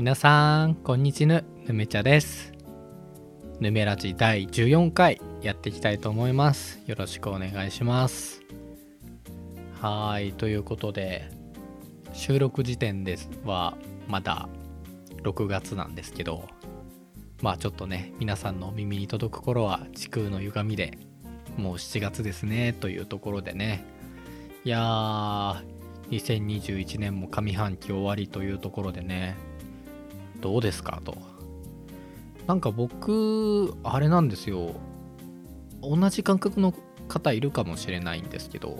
皆さんこんにちぬぬめちゃです。ぬめラジ第14回やっていきたいと思います。よろしくお願いします。はいということで収録時点ですはまだ6月なんですけどまあちょっとね皆さんのお耳に届く頃は時空の歪みでもう7月ですねというところでね。いやー2021年も上半期終わりというところでねどうですかと。なんか僕あれなんですよ。同じ感覚の方いるかもしれないんですけど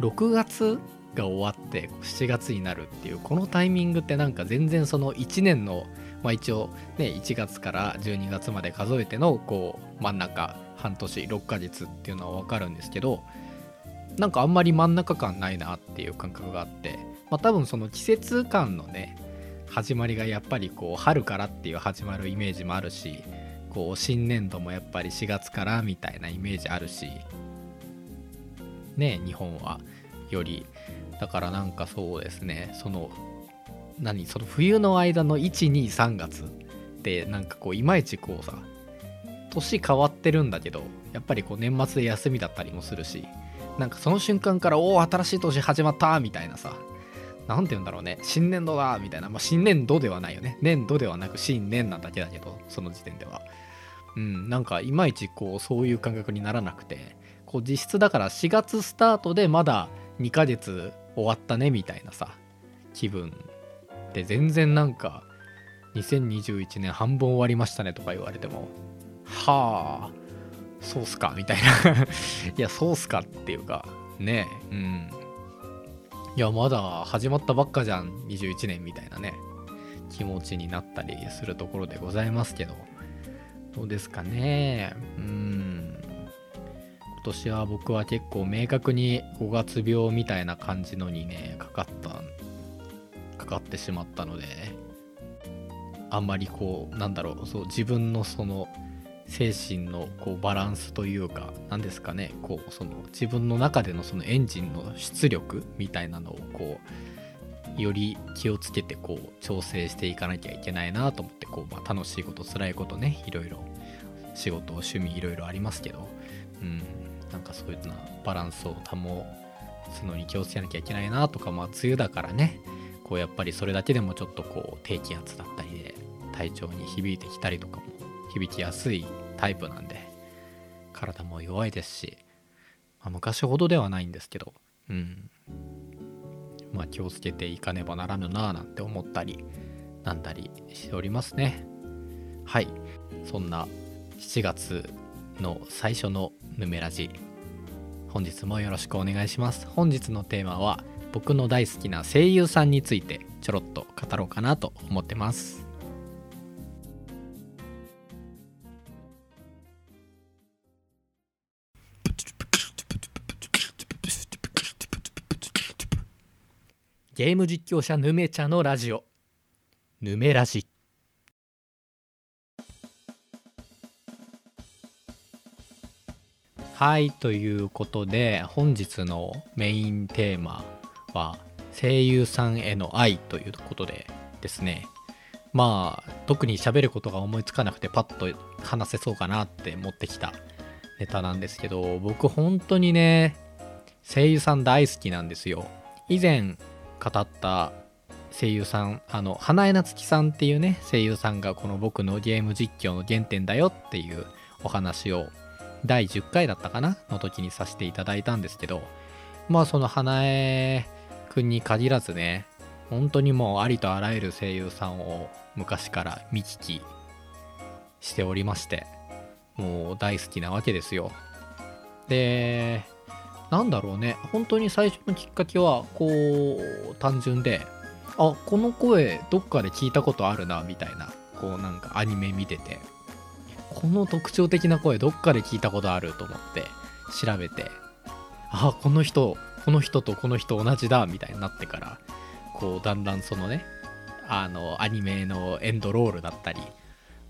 6月が終わって7月になるっていうこのタイミングってなんか全然その1年のまあ一応ね1月から12月まで数えてのこう真ん中半年6ヶ月っていうのは分かるんですけどなんかあんまり真ん中感ないなっていう感覚があってまあ多分その季節感のね始まりがやっぱりこう春からっていう始まるイメージもあるしこう新年度もやっぱり4月からみたいなイメージあるしね日本はより。だからなんかそうですねその何その冬の間の123月ってなんかこういまいちこうさ年変わってるんだけどやっぱりこう年末で休みだったりもするしなんかその瞬間からおお新しい年始まったみたいなさ何て言うんだろうね。新年度だみたいな、まあ、新年度ではないよね。年度ではなく新年なだけだけどその時点では。うん。なんかいまいちこうそういう感覚にならなくて。こう実質だから4月スタートでまだ2ヶ月終わったねみたいなさ気分で全然なんか2021年半分終わりましたねとか言われてもはあそうっすかみたいな。いやそうっすかっていうかねえうん。いやまだ始まったばっかじゃん。21年みたいなね。気持ちになったりするところでございますけど。どうですかね。うん。今年は僕は結構明確に5月病みたいな感じのにねかかったかかってしまったのであんまりこうなんだろうそう自分のその精神のこうバランスというか何ですかねこうその自分の中でのそのエンジンの出力みたいなのをこうより気をつけてこう調整していかなきゃいけないなと思ってこう、まあ、楽しいこと辛いことねいろいろ仕事趣味いろいろありますけどうんなんかそういうなバランスを保つのに気をつけなきゃいけないなとかまあ梅雨だからねこうやっぱりそれだけでもちょっとこう低気圧だったりで体調に響いてきたりとかも響きやすいタイプなんで体も弱いですし、まあ、昔ほどではないんですけどうん。まあ気をつけていかねばならぬなぁなんて思ったりなんだりしておりますね。はい。そんな7月の最初のヌメラジ本日もよろしくお願いします。本日のテーマは僕の大好きな声優さんについてちょろっと語ろうかなと思ってます。ゲーム実況者ヌメチャのラジオ。ヌメラジはいということで本日のメインテーマは声優さんへの愛ということでですね。まあ特に喋ることが思いつかなくてパッと話せそうかなって持ってきたネタなんですけど僕本当にね声優さん大好きなんですよ。以前語った声優さんあの花江夏樹さんっていうね声優さんがこの僕のゲーム実況の原点だよっていうお話を第10回だったかなの時にさせていただいたんですけどまあその花江くんに限らずね本当にもうありとあらゆる声優さんを昔から見聞きしておりましてもう大好きなわけですよ。でなんだろうね。本当に最初のきっかけはこう単純であこの声どっかで聞いたことあるなみたいなこうなんかアニメ見てて。この特徴的な声どっかで聞いたことあると思って調べてあこの人この人とこの人同じだみたいになってからこうだんだんそのねあのアニメのエンドロールだったり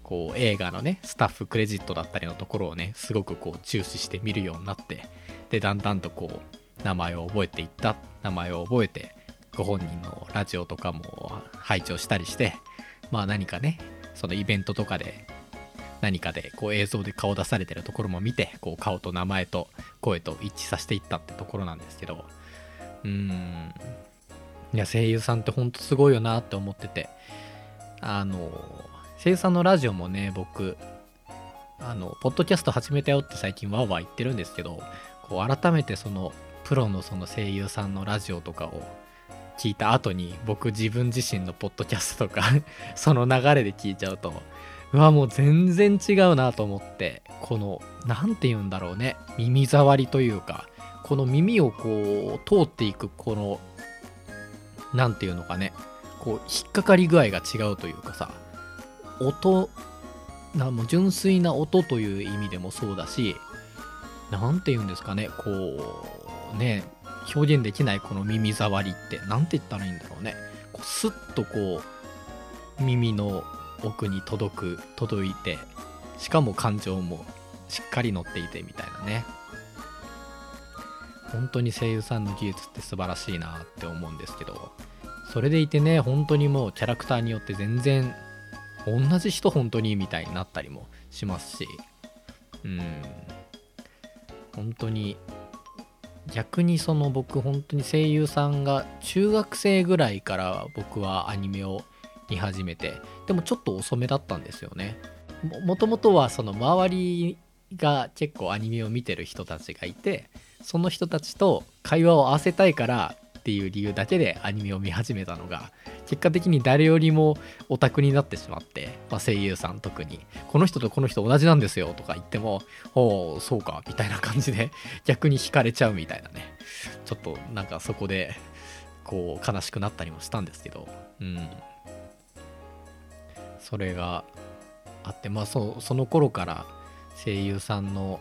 こう映画のねスタッフクレジットだったりのところをねすごくこう注視して見るようになってでだんだんとこう名前を覚えていった名前を覚えてご本人のラジオとかも拝聴したりしてまあ何かねそのイベントとかで何かでこう映像で顔出されてるところも見てこう顔と名前と声と一致させていったってところなんですけどうん。いや声優さんってほんとすごいよなって思っててあの声優さんのラジオもね僕あのポッドキャスト始めたよって最近わーわー言ってるんですけどこう改めてそのプロのその声優さんのラジオとかを聞いた後に僕自分自身のポッドキャストとか その流れで聞いちゃうとうわもう全然違うなと思ってこの何て言うんだろうね耳障りというかこの耳をこう通っていくこの何て言うのかねこう引っかかり具合が違うというかさ音なもう純粋な音という意味でもそうだし何て言うんですかねこうね表現できないこの耳障りって何て言ったらいいんだろうね。こうスッとこう耳の奥に届く届いてしかも感情もしっかり乗っていてみたいなね。本当に声優さんの技術って素晴らしいなって思うんですけどそれでいてね本当にもうキャラクターによって全然同じ人本当にみたいになったりもしますし。うん。本当に逆にその僕本当に声優さんが中学生ぐらいから僕はアニメを見始めてでもちょっと遅めだったんですよね。もともとはその周りが結構アニメを見てる人たちがいてその人たちと会話を合わせたいからっていう理由だけでアニメを見始めたのが結果的に誰よりもオタクになってしまって、まあ、声優さん特にこの人とこの人同じなんですよとか言ってもおおそうかみたいな感じで逆に惹かれちゃうみたいなね。ちょっとなんかそこでこう悲しくなったりもしたんですけどうん。それがあってまあそその頃から声優さんの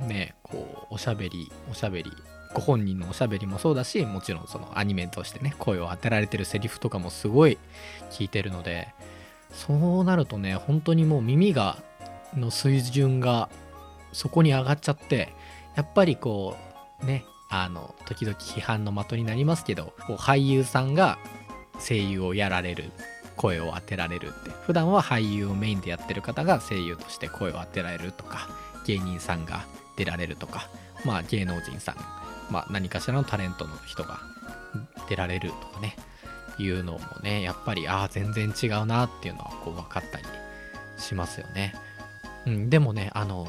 ねこうおしゃべりおしゃべりご本人のおしゃべりもそうだしもちろんそのアニメとしてね声を当てられてるセリフとかもすごい聞いてるのでそうなるとね本当にもう耳がの水準がそこに上がっちゃってやっぱりこうねあの時々批判の的になりますけどこう俳優さんが声優をやられる声を当てられるって普段は俳優をメインでやってる方が声優として声を当てられるとか芸人さんが出られるとかまあ芸能人さんまあ、何かしらのタレントの人が出られるとかねいうのもねやっぱりああ全然違うなっていうのはこう分かったりしますよね。うん、でもねあの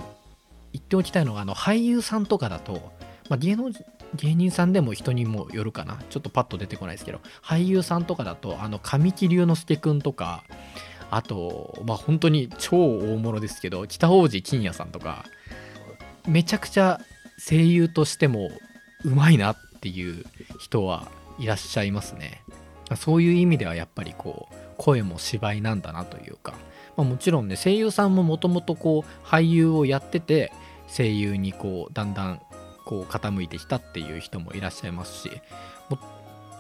言っておきたいのがあの俳優さんとかだと、まあ、芸能芸人さんでも人にもよるかなちょっとパッと出てこないですけど俳優さんとかだとあの神木隆之介くんとかあとまあ本当に超大物ですけど北大路欣也さんとかめちゃくちゃ声優としてもうまいなっていう人はいらっしゃいますね。そういう意味ではやっぱりこう声も芝居なんだなというか、まあ、もちろんね声優さんももともとこう俳優をやってて声優にこうだんだんこう傾いてきたっていう人もいらっしゃいますしも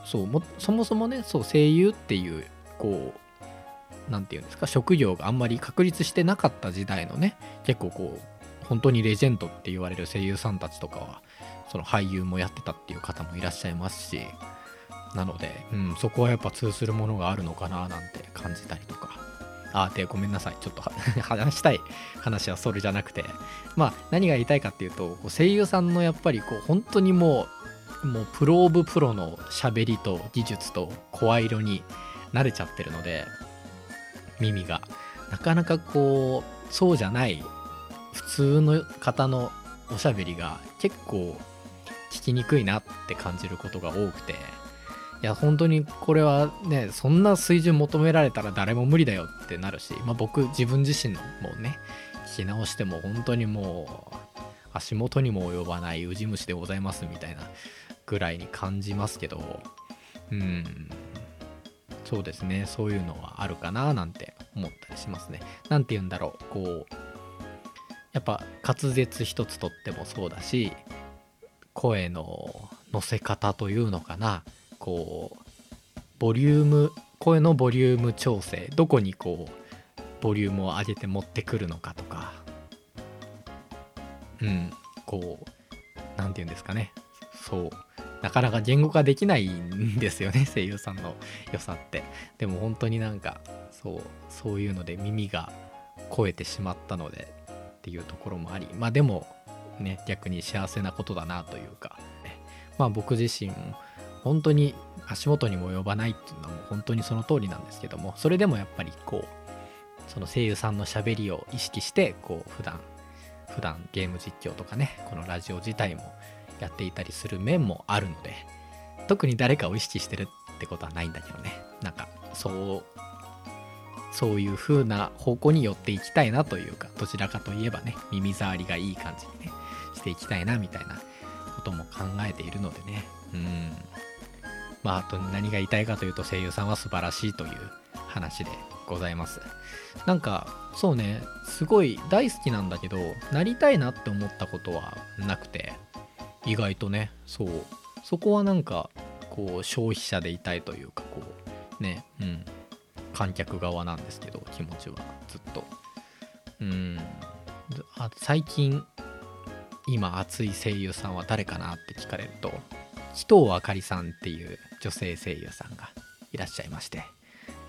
そうもそもそもねそう声優っていうこう何て言うんですか職業があんまり確立してなかった時代のね結構こう本当にレジェンドって言われる声優さんたちとかはその俳優もやってたっていう方もいらっしゃいますしなので、うん、そこはやっぱ通ずるものがあるのかななんて感じたりとか。あでごめんなさい。ちょっと 話したい話はそれじゃなくて。まあ何が言いたいかっていうと声優さんのやっぱりこう本当にもうもうプロオブプロの喋りと技術と声色に慣れちゃってるので耳が。なかなかこうそうじゃない普通の方のおしゃべりが結構聞きにくいなって感じることが多くて。いや本当にこれはねそんな水準求められたら誰も無理だよってなるし、まあ、僕自分自身のもうね聞き直しても本当にもう足元にも及ばないウジ虫でございますみたいなぐらいに感じますけどうんそうですね。そういうのはあるかななんて思ったりしますね。何て言うんだろう。こうやっぱ滑舌一つとってもそうだし声の乗せ方というのかな。こうボリューム声のボリューム調整。どこにこうボリュームを上げて持ってくるのかとか。うん。こう何て言うんですかね。そう。なかなか言語化できないんですよね。声優さんの良さって。でも本当になんかそうそういうので耳が超えてしまったのでっていうところもあり。まあでもね逆に幸せなことだなというか、ね、まあ僕自身も本当に足元にも及ばないっていうのはもう本当にその通りなんですけどもそれでもやっぱりこうその声優さんのしゃべりを意識してこう普段普段ゲーム実況とかねこのラジオ自体もやっていたりする面もあるので特に誰かを意識してるってことはないんだけどね。なんかそうそういう風な方向に寄っていきたいなというかどちらかといえばね耳障りがいい感じにねしていきたいなみたいなことも考えているのでね。うん。まああと何が言いたいかというと声優さんは素晴らしいという話でございます。なんかそうねすごい大好きなんだけどなりたいなって思ったことはなくて意外とねそう。そこはなんかこう消費者でいたいというかこうねうん。観客側なんですけど気持ちはずっと。うん。あ最近今熱い声優さんは誰かなって聞かれると紀藤あかりさんっていう女性声優さんがいらっしゃいまして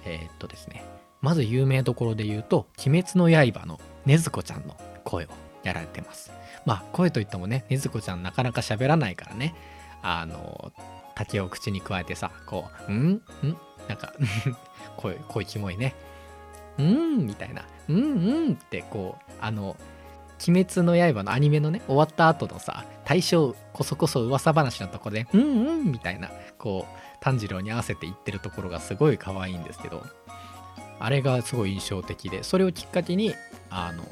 えー、っとですねまず有名どころで言うと「鬼滅の刃」の禰豆子ちゃんの声をやられてます。まあ声といってもね禰豆子ちゃんなかなか喋らないからね。あの竹を口に加えてさこう「んんなんか 声声キモいね「うん」みたいな「うんうん」ってこうあの「鬼滅の刃」のアニメのね終わった後のさ大正こそこそ噂話のとこで「うんうん」みたいなこう炭治郎に合わせて言ってるところがすごい可愛いんですけどあれがすごい印象的でそれをきっかけにあの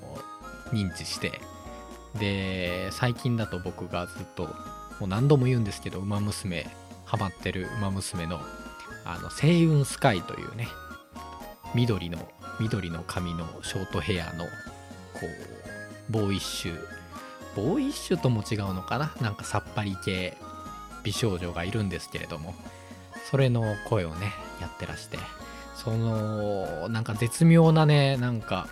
認知してで最近だと僕がずっともう何度も言うんですけど「ウマ娘」ハマってる「ウマ娘の」あの星雲スカイというね緑の緑の髪のショートヘアのこうボーイッシュボーイッシュとも違うのかな？なんかさっぱり系。美少女がいるんですけれども。それの声をねやってらして。そのなんか絶妙なねなんか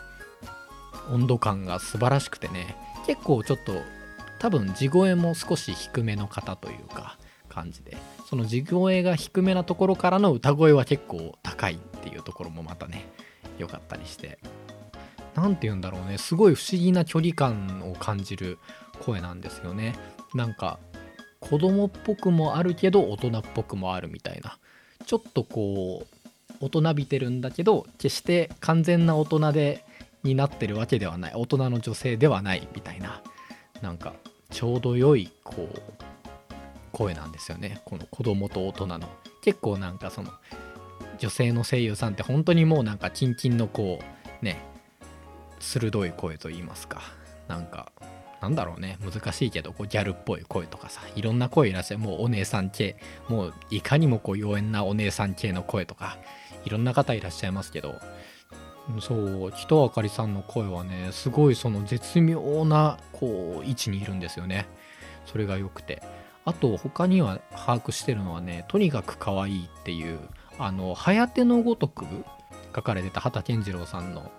温度感が素晴らしくてね。結構ちょっと多分地声も少し低めの方というか感じで。その地声が低めなところからの歌声は結構高いっていうところもまたね良かったりして。何て言うんだろうね。すごい不思議な距離感を感じる声なんですよね。なんか子供っぽくもあるけど大人っぽくもあるみたいな。ちょっとこう大人びてるんだけど決して完全な大人でになってるわけではない。大人の女性ではないみたいな。なんかちょうど良いこう声なんですよね。この子供と大人の。結構なんかその女性の声優さんって本当にもうなんかキンキンのこうね鋭い声と言いますか。なんかなんだろうね。難しいけどこうギャルっぽい声とかさ。いろんな声いらっしゃる。もうお姉さん系。もういかにもこう妖艶なお姉さん系の声とか。いろんな方いらっしゃいますけど。そう人あかりさんの声はねすごいその絶妙なこう位置にいるんですよね。それが良くて。あと他には把握してるのはねとにかく可愛いっていうあの「はやてのごとく」書かれてた畑健次郎さんの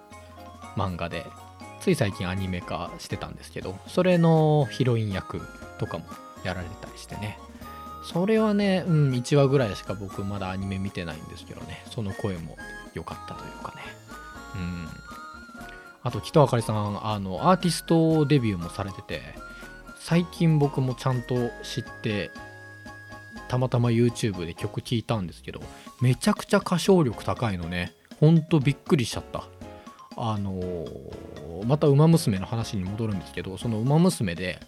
漫画でつい最近アニメ化してたんですけどそれのヒロイン役とかもやられたりしてね。それはね、うん、1話ぐらいしか僕まだアニメ見てないんですけどね。その声も良かったというかね。うん。あと北あかりさんあのアーティストデビューもされてて最近僕もちゃんと知ってたまたま YouTube で曲聴いたんですけどめちゃくちゃ歌唱力高いのね。ほんとびっくりしちゃった。あの、また「ウマ娘」の話に戻るんですけどその「ウマ娘で」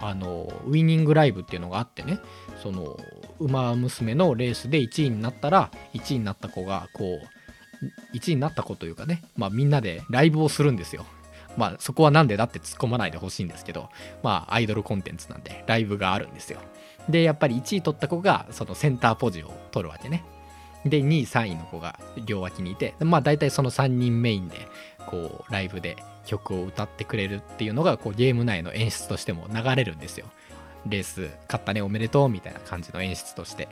あのウィニングライブっていうのがあってねそのウマ娘のレースで1位になったら1位になった子がこう1位になった子というかね、まあ、みんなでライブをするんですよ。まあそこはなんでだって突っ込まないでほしいんですけどまあアイドルコンテンツなんでライブがあるんですよ。でやっぱり1位取った子がそのセンターポジを取るわけね。で2位3位の子が両脇にいてまあ大体その3人メインでこうライブで曲を歌ってくれるっていうのがこうゲーム内の演出としても流れるんですよ。レース勝ったねおめでとうみたいな感じの演出として。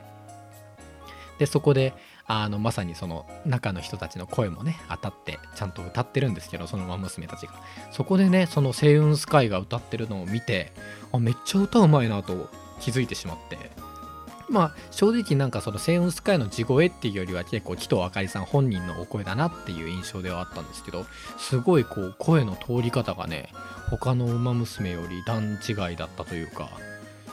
でそこであのまさにその中の人たちの声もね当たってちゃんと歌ってるんですけどそのま娘たちが。そこでねその星雲スカイが歌ってるのを見てあめっちゃ歌うまいなと気づいてしまって。まあ正直なんかそのセイウンスカイの地声っていうよりは結構紀藤あかりさん本人のお声だなっていう印象ではあったんですけどすごいこう声の通り方がね他の馬娘より段違いだったというか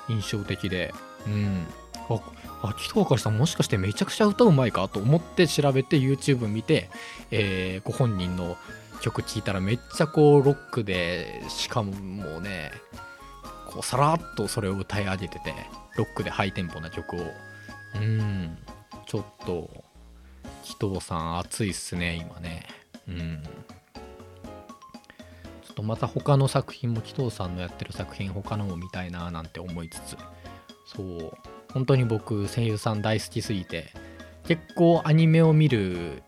印象的で。うん。ああ紀藤あかりさんもしかしてめちゃくちゃ歌うまいかと思って調べて YouTube 見て、えー、ご本人の曲聴いたらめっちゃこうロックでしかももうねこうさらっとそれを歌い上げてて。ロックでハイテンポな曲を。うん。ちょっと紀藤さん熱いっすね今ね。うん。ちょっとまた他の作品も紀藤さんのやってる作品他のも見たいななんて思いつつ。そう。本当に僕声優さん大好きすぎて結構アニメを見る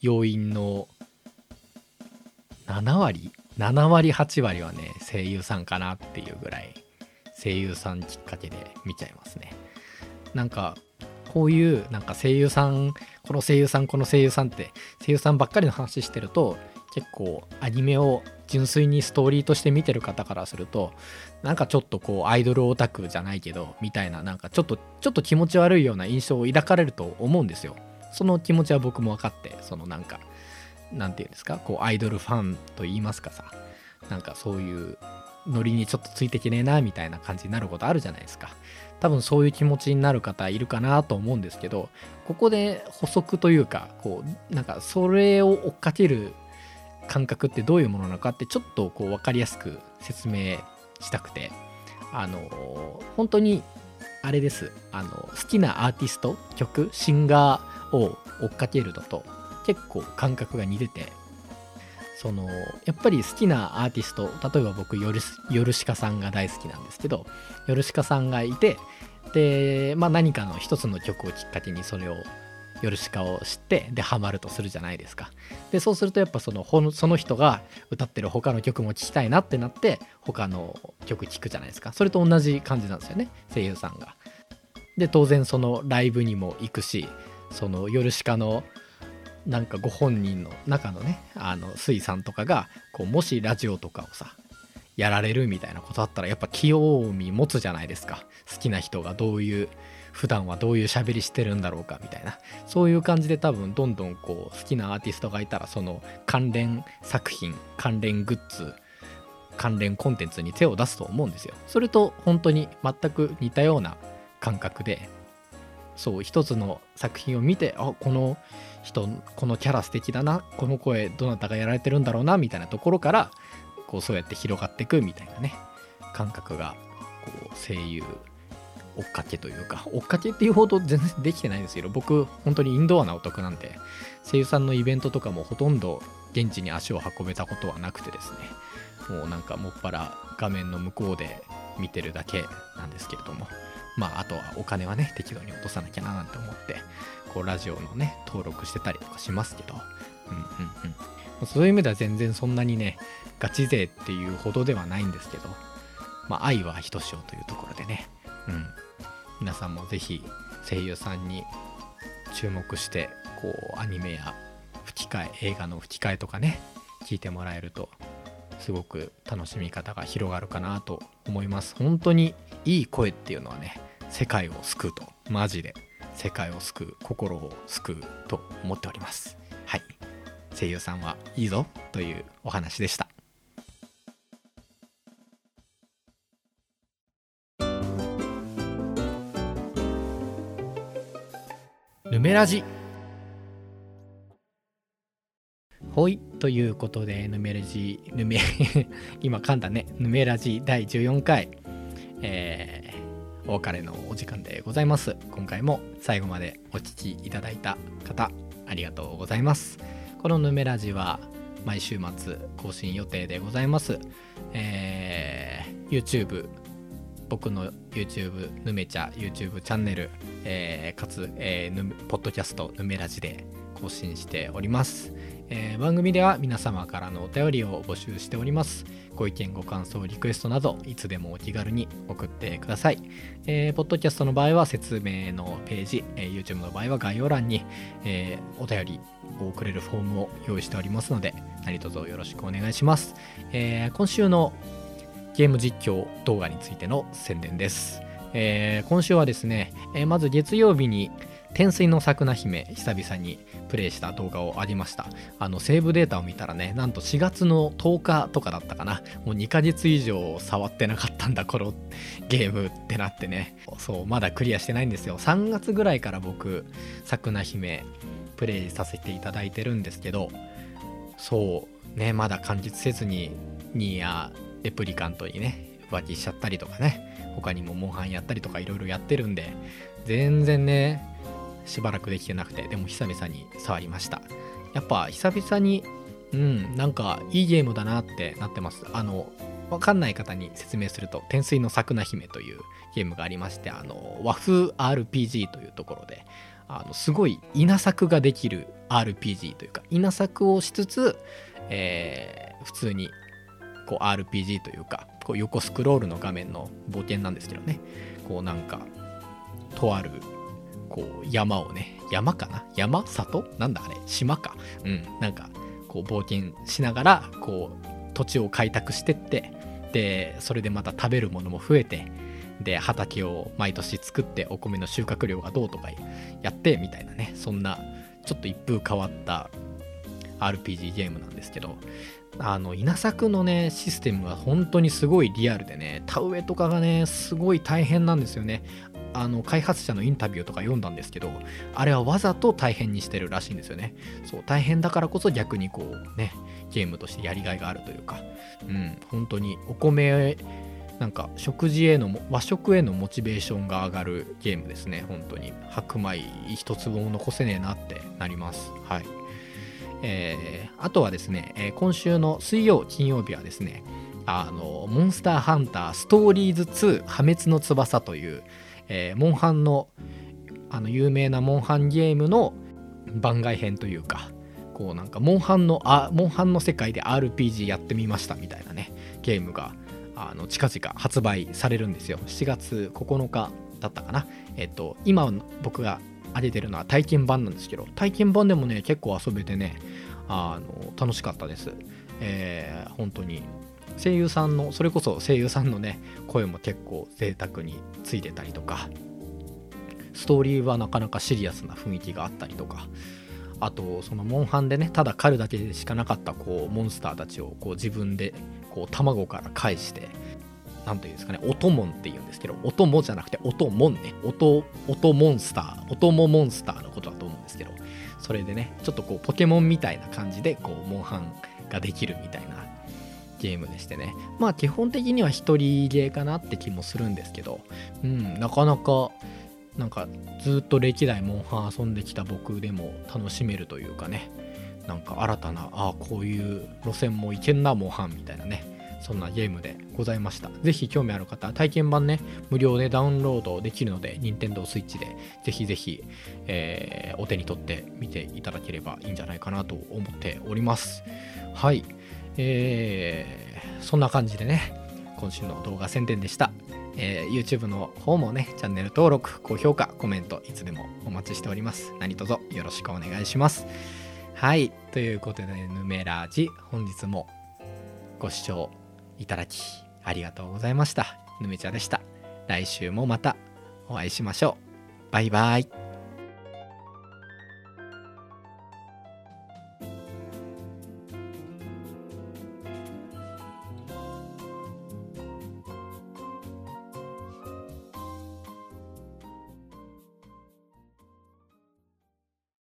要因の7割？7割8割はね声優さんかなっていうぐらい。声優さんきっかけで見ちゃいますね。なんかこういうなんか声優さんこの声優さんこの声優さんって声優さんばっかりの話してると結構アニメを純粋にストーリーとして見てる方からするとなんかちょっとこうアイドルオタクじゃないけどみたいななんかちょっとちょっと気持ち悪いような印象を抱かれると思うんですよ。その気持ちは僕も分かってそのなんか何て言うんですか？こうアイドルファンと言いますかさ。なんかそういうノリにちょっとついてきねえなみたいな感じになることあるじゃないですか。多分そういう気持ちになる方いるかなと思うんですけどここで補足というかこうなんかそれを追っかける感覚ってどういうものなのかってちょっとこう分かりやすく説明したくてあの本当にあれです。あの好きなアーティスト曲シンガーを追っかけるのと結構感覚が似ててそのやっぱり好きなアーティスト例えば僕ヨルヨルシカさんが大好きなんですけどヨルシカさんがいてで、まあ、何かの一つの曲をきっかけにそれをヨルシカを知ってでハマるとするじゃないですか。でそうするとやっぱそのその人が歌ってる他の曲も聴きたいなってなって他の曲聴くじゃないですか。それと同じ感じなんですよね声優さんが。で当然そのライブにも行くしそのヨルシカのなんかご本人の中のねあの水さんとかがこうもしラジオとかをさやられるみたいなことあったらやっぱ興味持つじゃないですか。好きな人がどういう普段はどういう喋りしてるんだろうかみたいな。そういう感じで多分どんどんこう好きなアーティストがいたらその関連作品関連グッズ関連コンテンツに手を出すと思うんですよ。それと本当に全く似たような感覚でそう一つの作品を見てあこの人このキャラ素敵だなこの声どなたがやられてるんだろうなみたいなところからこうそうやって広がっていくみたいなね感覚がこう声優追っかけというか追っかけっていうほど全然できてないんですけど僕本当にインドアなお得なんで声優さんのイベントとかもほとんど現地に足を運べたことはなくてですねもうなんかもっぱら画面の向こうで見てるだけなんですけれどもまああとはお金はね適度に落とさなきゃななんて思ってこうラジオのね登録してたりとかしますけど。うんうんうん。そういう意味では全然そんなにねガチ勢っていうほどではないんですけど。まあ愛はひとしおというところでね。うん。皆さんもぜひ声優さんに注目してこうアニメや吹き替え映画の吹き替えとかね聞いてもらえるとすごく楽しみ方が広がるかなと思います。本当にいい声っていうのはね世界を救うとマジで世界を救う心を救うと思っております。はい。声優さんはいいぞというお話でした。ヌメラジ。ほいということでヌメラジヌメ 今噛んだね。ヌメラジ第14回。えー、お別れのお時間でございます。今回も最後までお聴きいただいた方ありがとうございます。このヌメラジは毎週末更新予定でございます。えー、YouTube 僕の YouTube ぬめちゃ YouTube チャンネル、えー、かつ、えー、ポッドキャストぬめラジで更新しております、えー、番組では皆様からのお便りを募集しております。ご意見ご感想リクエストなどいつでもお気軽に送ってください、えー、ポッドキャストの場合は説明のページ、えー、YouTube の場合は概要欄に、えー、お便りを送れるフォームを用意しておりますので何卒よろしくお願いします、え、今週のゲーム実況動画についての宣伝です。えー今週はですね、えーまず月曜日に天水の桜姫久々にプレイした動画をありました。あのセーブデータを見たらねなんと4月の10日とかだったかな。もう2ヶ月以上触ってなかったんだこのゲームってなってね。そうまだクリアしてないんですよ。3月ぐらいから僕桜姫プレイさせていただいてるんですけどそうねまだ完実せずにニーやレプリカントにね浮気しちゃったりとかね他にもモンハンやったりとかいろいろやってるんで全然ねしばらくできてなくてでも久々に触りました。やっぱ久々にうんなんかいいゲームだなってなってます。あのわかんない方に説明すると「天水の桜姫」というゲームがありましてあの和風 RPG というところであのすごい稲作ができる RPG というか稲作をしつつ、えー普通にこう RPG というかこう横スクロールの画面の冒険なんですけどね。こうなんかとあるこう山をね山かな？山里？なんだあれ？島か？うん。なんかこう冒険しながらこう土地を開拓してってでそれでまた食べるものも増えてで畑を毎年作ってお米の収穫量がどうとかやってみたいなね。そんなちょっと一風変わった RPG ゲームなんですけど。あの稲作のねシステムが本当にすごいリアルでね田植えとかがねすごい大変なんですよね。あの開発者のインタビューとか読んだんですけどあれはわざと大変にしてるらしいんですよね。そう大変だからこそ逆にこうねゲームとしてやりがいがあるというか。うん本当にお米なんか食事への和食へのモチベーションが上がるゲームですね。本当に。白米一粒も残せねえなってなります。はい。えーあとはですね、え今週の水曜金曜日はですねあのモンスターハンターストーリーズ2破滅の翼という、えーモンハンのあの有名なモンハンゲームの番外編というかこうなんかモンハンのあモンハンの世界で RPG やってみましたみたいなねゲームがあの近々発売されるんですよ。7月9日だったかな。えっと今僕が上げてるのは体験版なんですけど体験版でもね結構遊べてねあの楽しかったです。えー本当に声優さんのそれこそ声優さんのね声も結構贅沢についてたりとかストーリーはなかなかシリアスな雰囲気があったりとかあとそのモンハンでねただ狩るだけでしかなかったこうモンスターたちをこう自分でこう卵から返してなんというんですかね音モンって言うんですけど音モじゃなくて音モンね。音音モンスター音モモンスターのそれでねちょっとこうポケモンみたいな感じでこうモンハンができるみたいなゲームでしてね。まあ基本的には一人ゲーかなって気もするんですけど。うんなかなかなんかずっと歴代モンハン遊んできた僕でも楽しめるというかね。なんか新たなああこういう路線もいけんなモンハンみたいなね。そんなゲームでございました。ぜひ興味ある方体験版ね無料でダウンロードできるので Nintendo Switch でぜひぜひ、えーお手に取ってみていただければいいんじゃないかなと思っております。はい。えーそんな感じでね今週の動画宣伝でした、えー YouTube の方もねチャンネル登録高評価コメントいつでもお待ちしております。何卒よろしくお願いします。はい。ということでヌメラジ本日もご視聴いただきありがとうございました。ぬめちゃでした。来週もまたお会いしましょう。バイバイ。